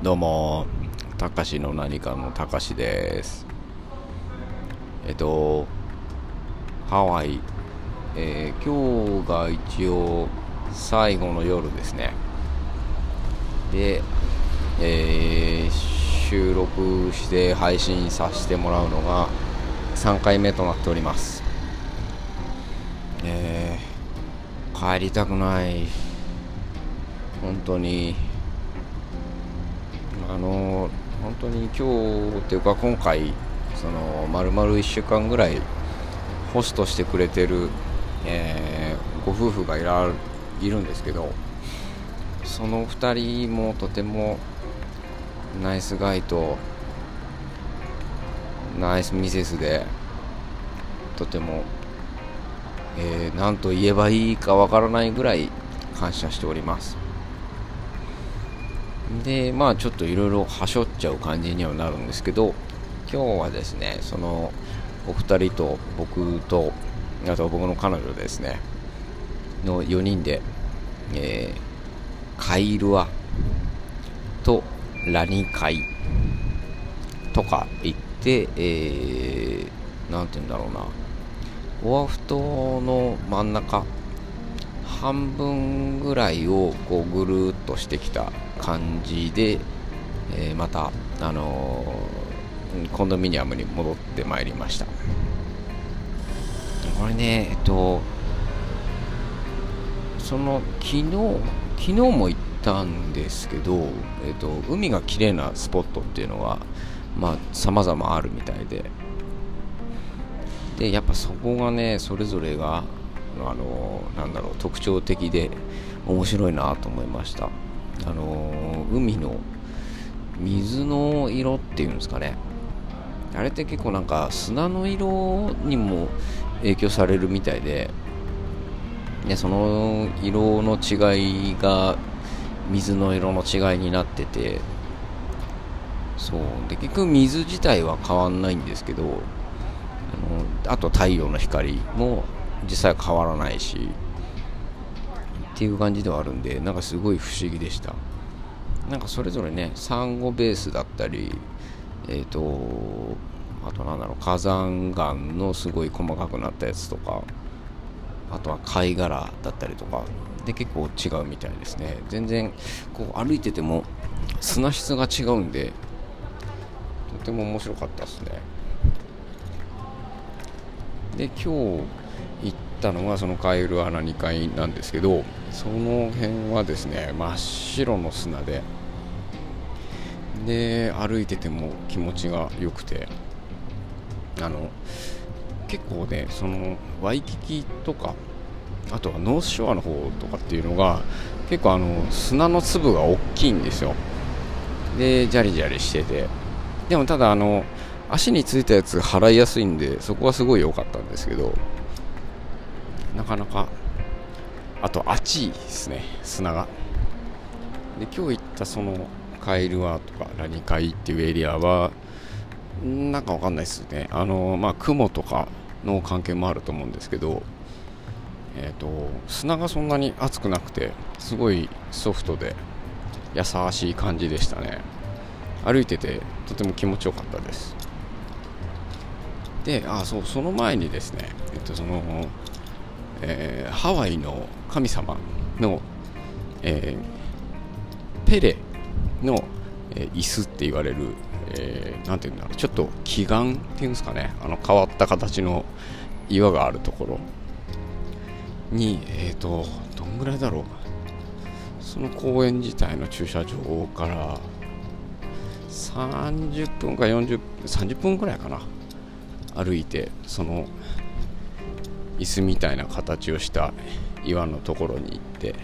どうも、たかしの何かのたかしです。えっと、ハワイ、えー今日が一応最後の夜ですね。で、えー収録して配信させてもらうのが3回目となっております。えー帰りたくない。本当に。あの本当に今日っていうか今回その丸々1週間ぐらいホストしてくれてる、えーご夫婦がいらいるんですけどその2人もとてもナイスガイとナイスミセスでとても、えー何と言えばいいかわからないぐらい感謝しております。でまあちょっといろいろはしょっちゃう感じにはなるんですけど今日はですねそのお二人と僕とあと僕の彼女ですねの4人で、えーカイルアとラニカイとか行って、えー、なんて言うんだろうな。オアフ島の真ん中半分ぐらいをこうぐるっとしてきた感じで、えーまた、あのーコンドミニアムに戻ってまいりました。これねえっとその昨日昨日も行ったんですけど、えっと、海が綺麗なスポットっていうのがまあ様々あるみたいで。でやっぱそこがねそれぞれがあのなんだろう特徴的で面白いなと思いました。あの海の水の色っていうんですかね。あれって結構なんか砂の色にも影響されるみたいででその色の違いが水の色の違いになっててそう。で結局水自体は変わんないんですけどあのあと太陽の光も実際は変わらないしっていう感じではあるんでなんかすごい不思議でした。なんかそれぞれねサンゴベースだったりえっ、とあとなんだろう火山岩のすごい細かくなったやつとかあとは貝殻だったりとかで結構違うみたいですね。全然こう歩いてても砂質が違うんでとても面白かったですね。で今日行ったのがそのカエル穴2階なんですけどその辺はですね真っ白の砂でで歩いてても気持ちが良くてあの結構ねそのワイキキとかあとはノースショアの方とかっていうのが結構あの砂の粒が大きいんですよ。でジャリジャリしてて。でもただあの足についたやつ払いやすいんでそこはすごい良かったんですけどなかなかあと暑いですね砂が。で今日行ったそのカエルワとかラニカイっていうエリアはなんかわかんないですね。あのまあ雲とかの関係もあると思うんですけどえっ、と砂がそんなに熱くなくてすごいソフトで優しい感じでしたね。歩いててとても気持ちよかったです。であそうその前にですねえっとその、えーハワイの神様の、えーペレの、えー椅子って言われる、えーなんていうんだろうちょっと奇岩っていうんですかねあの変わった形の岩があるところにえっ、とどんぐらいだろうその公園自体の駐車場から30分か40 30分ぐらいかな。歩いてその椅子みたいな形をした岩のところに行って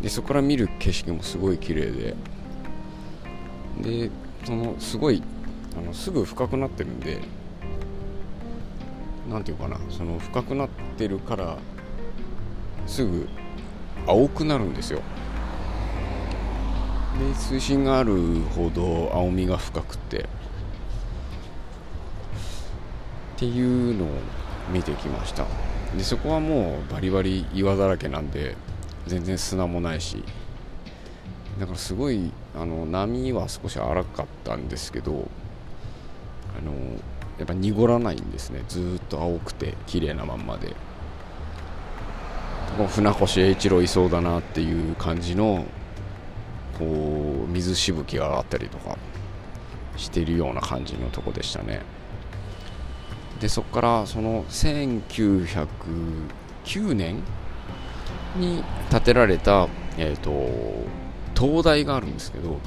でそこから見る景色もすごい綺麗ででそのすごいあのすぐ深くなってるんでなんていうかなその深くなってるからすぐ青くなるんですよ。で水深があるほど青みが深くてっていうのを見てきました。でそこはもうバリバリ岩だらけなんで全然砂もないし。だからすごいあの波は少し荒かったんですけどあのやっぱ濁らないんですね。ずっと青くて綺麗なまんまで。船越英一郎いそうだなっていう感じのこう水しぶきがあったりとかしてるような感じのとこでしたね。でそこからその1909年に建てられた、えーと、灯台があるんですけど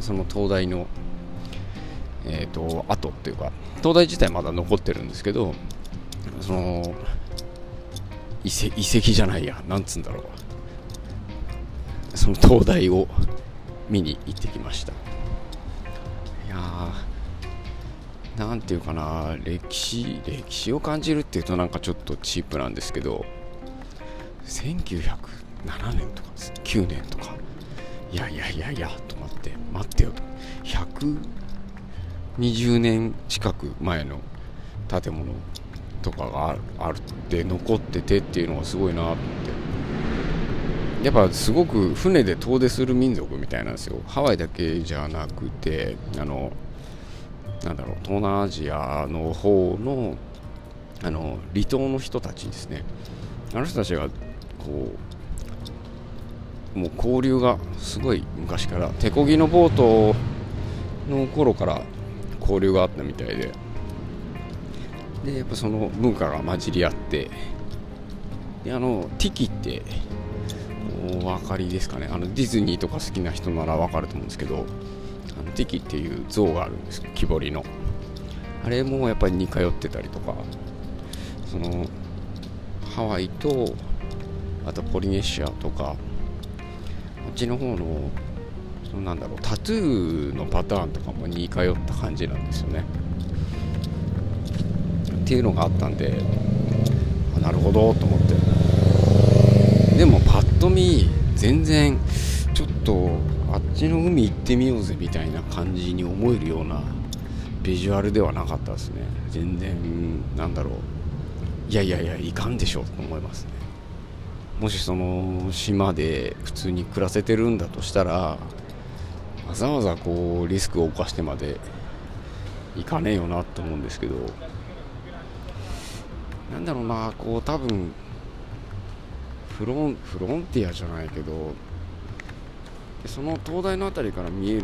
その灯台の、えーと、跡っていうか灯台自体まだ残ってるんですけどその遺跡遺跡じゃないやなんつうんだろう。その灯台を見に行ってきました。いやーなんていうかな歴史歴史を感じるっていうとなんかちょっとチープなんですけど1907年とか9年とか。いやいやいやいやと思って待ってよと。120年近く前の建物とかがあるって残っててっていうのがすごいなと思って。やっぱすごく船で遠出する民族みたいなんですよ。ハワイだけじゃなくてあのなんだろう東南アジアの方のあの離島の人たちですね。あの人たちがこうもう交流がすごい昔から手漕ぎのボートの頃から交流があったみたいで。でやっぱその文化が混じり合ってであのティキってお分かりですかね。あのディズニーとか好きな人なら分かると思うんですけど。あのティキっていう像があるんです木彫りの。あれもやっぱり似通ってたりとか。そのハワイとあとポリネシアとか。こっちの方のそのなんだろうタトゥーのパターンとかも似通った感じなんですよね。っていうのがあったんでなるほどと思って。でもパッと見全然ちょっとあっちの海行ってみようぜみたいな感じに思えるようなビジュアルではなかったですね。全然なんだろう。いやいやいやいかんでしょうと思いますね。もしその島で普通に暮らせてるんだとしたらわざわざこうリスクを冒してまで行かねえよなと思うんですけどなんだろうなこう多分フロンフロンティアじゃないけどでその灯台の辺りから見える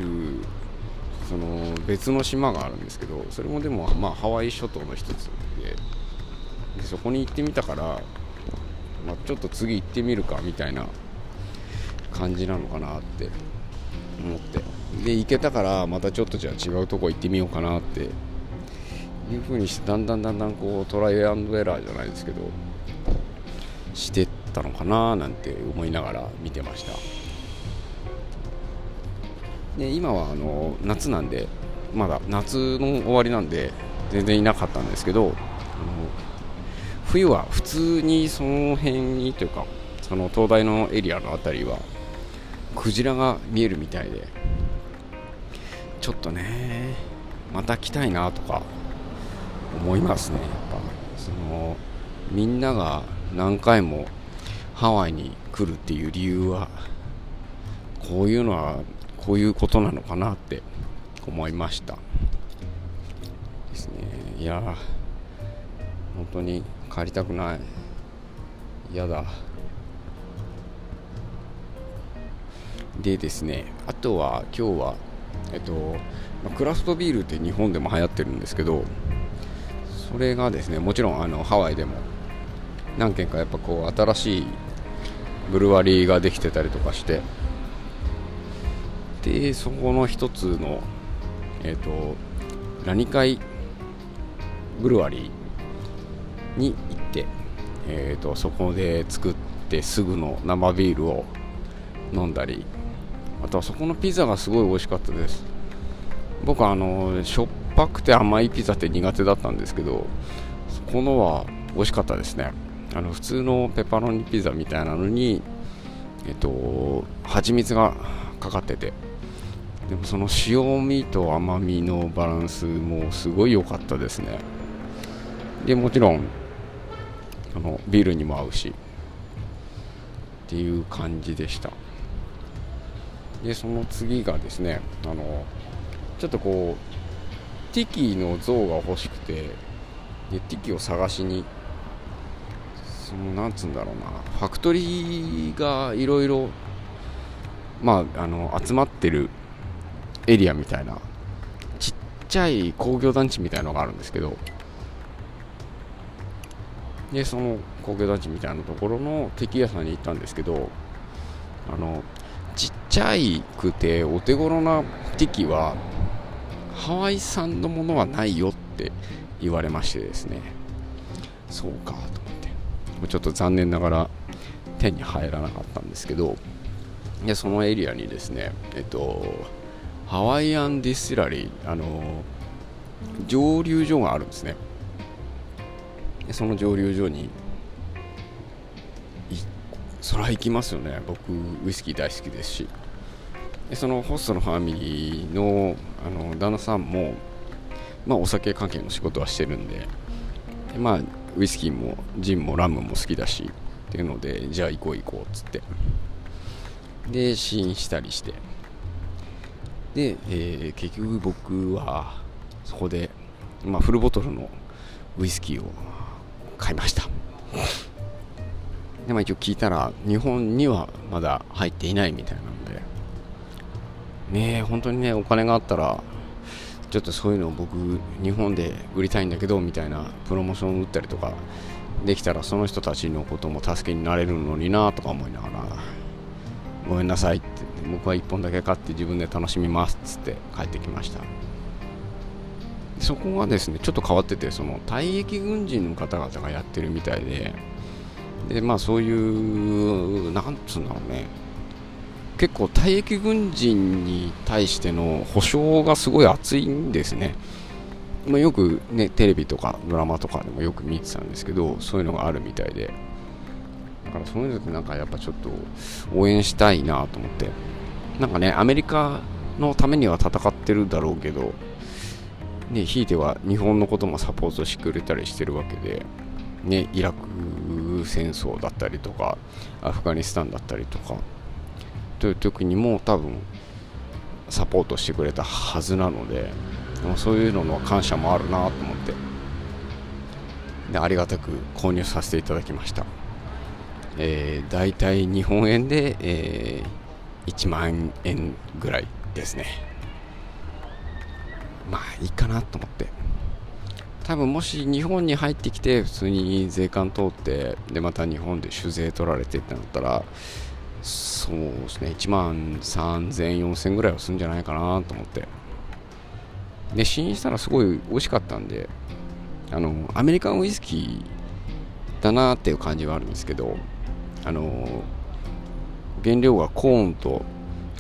その別の島があるんですけどそれもでも、まあ、ハワイ諸島の一つででそこに行ってみたから、まあ、ちょっと次行ってみるかみたいな感じなのかなって思って。で行けたからまたちょっとじゃあ違うとこ行ってみようかなっていう風にしてだんだんだんだんこうトライアンドエラーじゃないですけどしてったのかななんて思いながら見てました。で今はあの夏なんでまだ夏の終わりなんで全然いなかったんですけど冬は普通にその辺にというかその灯台のエリアの辺りはクジラが見えるみたいでちょっとねまた来たいなとか思いますねやっぱ。そのみんなが何回もハワイに来るっていう理由はこういうのはこういうことなのかなって思いました。ですね。いや本当に帰りたくない。嫌だ。でですねあとは今日はえっとクラフトビールって日本でも流行ってるんですけどそれがですねもちろんあのハワイでも何軒かやっぱこう新しいブルワリーができてたりとかしてでそこの一つのえっ、ー、とラニカイブルワリーに行って、えーと、そこで作ってすぐの生ビールを飲んだりあとはそこのピザがすごい美味しかったです。僕はあのしょっぱくて甘いピザって苦手だったんですけどそこのは美味しかったですね。あの普通のペパロニピザみたいなのにえっと蜂蜜がかかってて。でもその塩味と甘みのバランスもすごい良かったですね。でもちろんあのビールにも合うしっていう感じでした。でその次がですねあのちょっとこうティキの像が欲しくてでティキを探しにそのなんつうんだろうなファクトリーがいろいろまああの集まってるエリアみたいなちっちゃい工業団地みたいのがあるんですけどでその工業団地みたいなところの敵屋さんに行ったんですけどあのちっちゃいくてお手頃な敵はハワイ産のものはないよって言われましてですね。そうかと思って。ちょっと残念ながら手に入らなかったんですけどでそのエリアにですねえっとハワイアンディスティラリーあの蒸留所があるんですね。その蒸留所にそれは行きますよね。僕ウイスキー大好きですし。でそのホストのファミリーのあの旦那さんも、まあ、お酒関係の仕事はしてるんででまあウイスキーもジンもラムも好きだしっていうのでじゃあ行こう行こうっつって。で試飲したりして。で、えー、結局僕はそこで、まあ、フルボトルのウイスキーを買いました。でまあ一応聞いたら日本にはまだ入っていないみたいなんで。ねえ本当にねお金があったらちょっとそういうのを僕日本で売りたいんだけどみたいなプロモーションを打ったりとかできたらその人たちのことも助けになれるのになとか思いながらごめんなさいって僕は1本だけ買って自分で楽しみますっつって帰ってきました。そこがですねちょっと変わっててその退役軍人の方々がやってるみたいででまあそういうなんつうんだろうね。結構退役軍人に対しての保証がすごい厚いんですね、まあ、よくねテレビとかドラマとかでもよく見てたんですけどそういうのがあるみたいで。だからそういうのってなんかやっぱちょっと応援したいなと思って。なんかねアメリカのためには戦ってるだろうけどねひいては日本のこともサポートしてくれたりしてるわけでねイラク戦争だったりとかアフガニスタンだったりとかという時にも多分サポートしてくれたはずなのでそういうのの感謝もあるなと思ってでありがたく購入させていただきました、えー、大体日本円で、えー、1万円ぐらいですね。まあいいかなと思って。多分もし日本に入ってきて普通に税関通ってでまた日本で酒税取られてってなったらそうですね1万3000、4000ぐらいはするんじゃないかなと思って。で試飲したらすごい美味しかったんであのアメリカンウイスキーだなっていう感じはあるんですけどあの原料がコーンと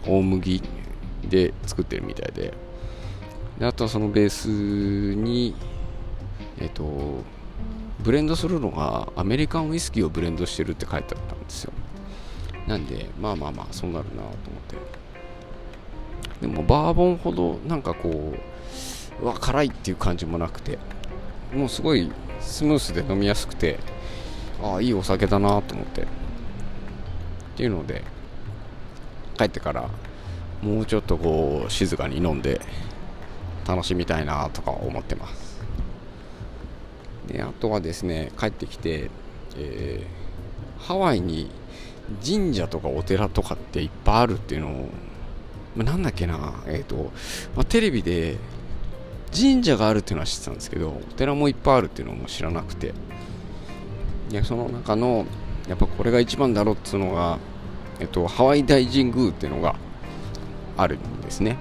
大麦で作ってるみたいで。であとはそのベースにえっ、とブレンドするのがアメリカンウイスキーをブレンドしてるって書いてあったんですよ。なんでまあまあまあそうなるなと思って。でもバーボンほどなんかこううわ辛いっていう感じもなくて。もうすごいスムースで飲みやすくてああいいお酒だなと思って。っていうので帰ってからもうちょっとこう静かに飲んで楽しみたいなとか思ってます。であとはですね帰ってきて、えー、ハワイに神社とかお寺とかっていっぱいあるっていうのを、まあ、なんだっけな、えっ、ー、と、まあ、テレビで神社があるっていうのは知ってたんですけど、お寺もいっぱいあるっていうのも知らなくて、いやその中の、やっぱこれが一番だろうっていうのが、えっと、ハワイ大神宮っていうのがあるんですね。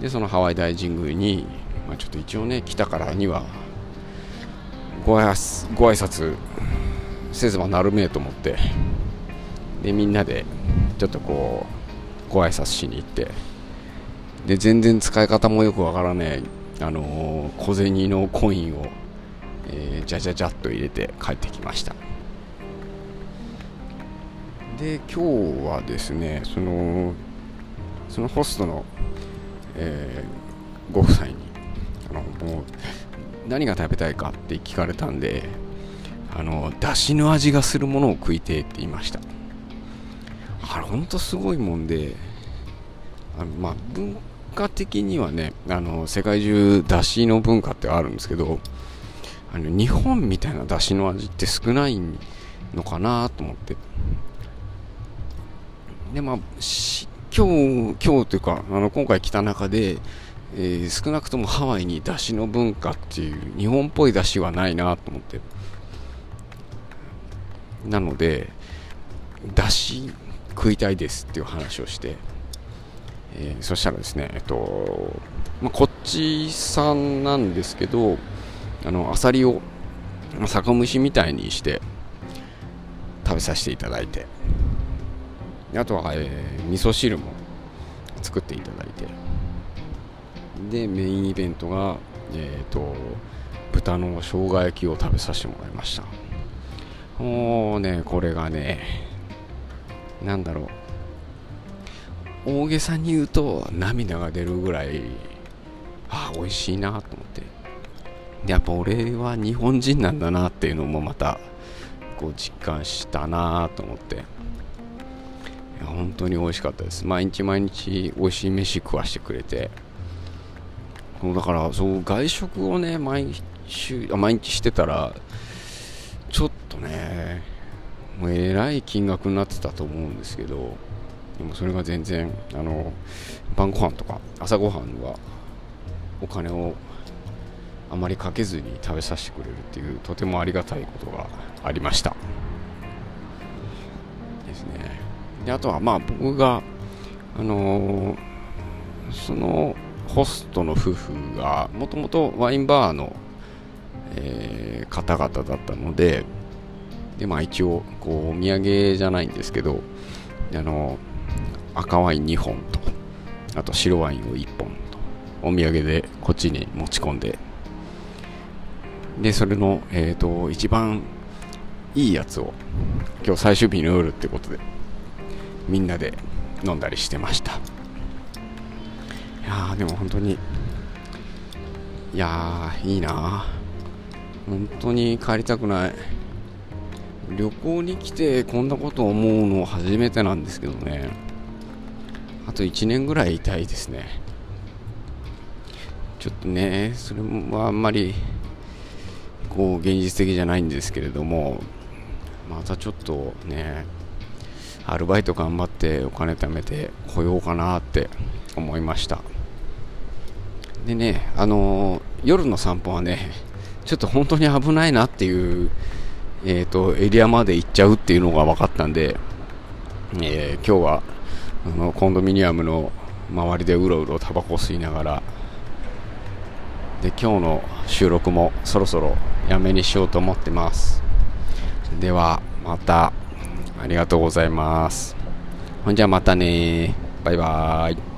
で、そのハワイ大神宮に、まあ、ちょっと一応ね、来たからにはご挨拶、ご挨拶せずばなるめえと思って、でみんなでちょっとこうご挨拶しに行ってで全然使い方もよくわからないあのー、小銭のコインを、えー、じゃじゃじゃっと入れて帰ってきましたで今日はですねそのそのホストの、えー、ご夫妻にあのもう何が食べたいかって聞かれたんであの出汁の味がするものを食いてって言いました。あれほんとすごいもんであのまあ文化的にはねあの世界中だしの文化ってあるんですけどあの日本みたいなだしの味って少ないのかなと思って。でまあ今日今日というかあの今回来た中で、えー、少なくともハワイにだしの文化っていう日本っぽいだしはないなと思って。なのでだし食いたいですっていう話をして、えー、そしたらですねえっと、まあ、こっち産なんですけどあのアサリを酒蒸しみたいにして食べさせていただいて。あとは、えー、味噌汁も作っていただいて。でメインイベントが、えーと、豚の生姜焼きを食べさせてもらいました。もうねこれがねなんだろう。大げさに言うと涙が出るぐらいああ美味しいなと思って。やっぱ俺は日本人なんだなっていうのもまたこう実感したなと思って。や本当に美味しかったです。毎日毎日美味しい飯食わしてくれて。だからそう外食をね毎週あ毎日してたらちょっとねもうえらい金額になってたと思うんですけどでもそれが全然あの晩ご飯とか朝ごはんはお金をあまりかけずに食べさせてくれるっていうとてもありがたいことがありました。であとはまあ僕があのー、そのホストの夫婦がもともとワインバーの、えー、方々だったのででまあ一応こうお土産じゃないんですけどあの赤ワイン2本とあと白ワインを1本とお土産でこっちに持ち込んででそれの、えーと一番いいやつを今日最終日に売るってことでみんなで飲んだりしてました。いやでも本当にいやいいな本当に帰りたくない。旅行に来てこんなこと思うの初めてなんですけどね。あと1年ぐらいいたいですね。ちょっとねそれもあんまりこう現実的じゃないんですけれどもまたちょっとねアルバイト頑張ってお金貯めてこようかなって思いました。でねあのー、夜の散歩はねちょっと本当に危ないなっていう、えーと、エリアまで行っちゃうっていうのが分かったんで、えー、今日はあのコンドミニアムの周りでうろうろタバコ吸いながらで今日の収録もそろそろやめにしようと思ってます。ではまた。ありがとうございます。ほんじゃまたねバイバーイ。